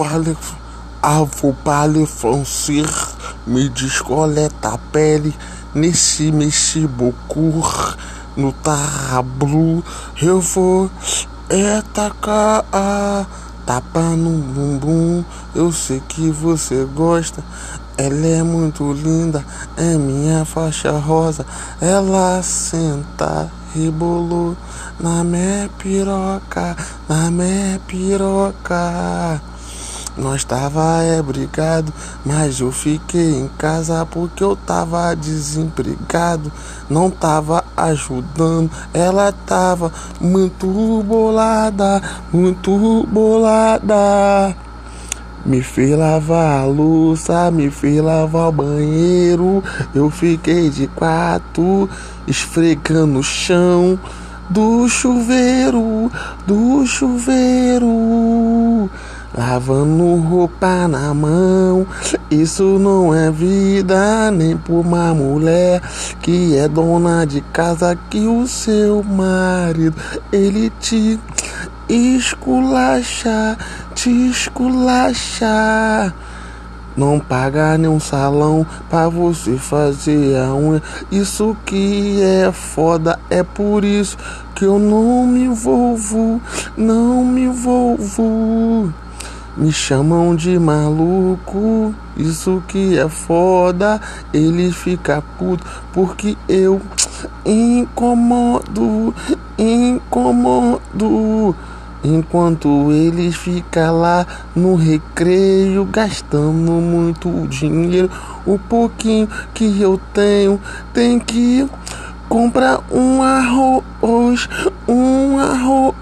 parler, vou parler français, me descoleta a pele, nesse mexe beaucoup, no tablu, eu vou é tacar a tapa no bumbum, eu sei que você gosta. Ela é muito linda, é minha faixa rosa. Ela senta, rebolou na minha piroca, na minha piroca. Nós tava é brigado, mas eu fiquei em casa porque eu tava desempregado, não tava ajudando. Ela tava muito bolada, muito bolada. Me fez lavar a louça, me fez lavar o banheiro. Eu fiquei de quatro, esfregando o chão do chuveiro, do chuveiro. Lavando roupa na mão, isso não é vida nem por uma mulher que é dona de casa que o seu marido ele te esculacha, te esculacha. Não paga nenhum salão pra você fazer a unha. Isso que é foda, é por isso que eu não me envolvo, não me envolvo. Me chamam de maluco, isso que é foda. Ele fica puto porque eu incomodo, incomodo. Enquanto eles ficam lá no recreio gastando muito dinheiro, o pouquinho que eu tenho tem que comprar um arroz, um arroz.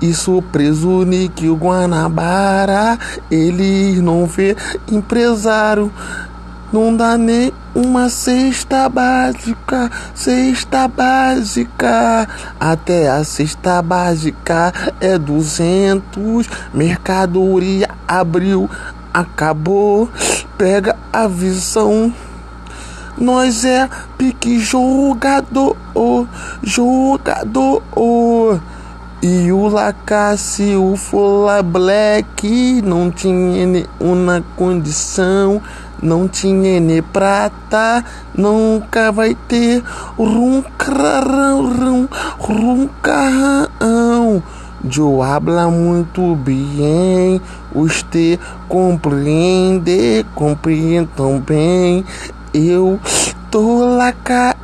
E sou preso Nick Guanabara, eles não vê empresário, não dá nem uma cesta básica, cesta básica. Até a cesta básica é duzentos. Mercadoria abriu, acabou. Pega a visão. Nós é pique jogador, jogador. E o Lacasse, o Fola Black não tinha nenhuma condição, não tinha nem prata, nunca vai ter runcarão, runcarão. Eu habla muito bem, você compreende, compreende tão Eu tô lá cá,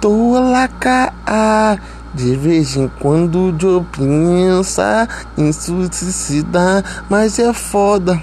tô lá cá. De vez em quando eu pensa em suicidar, mas é foda.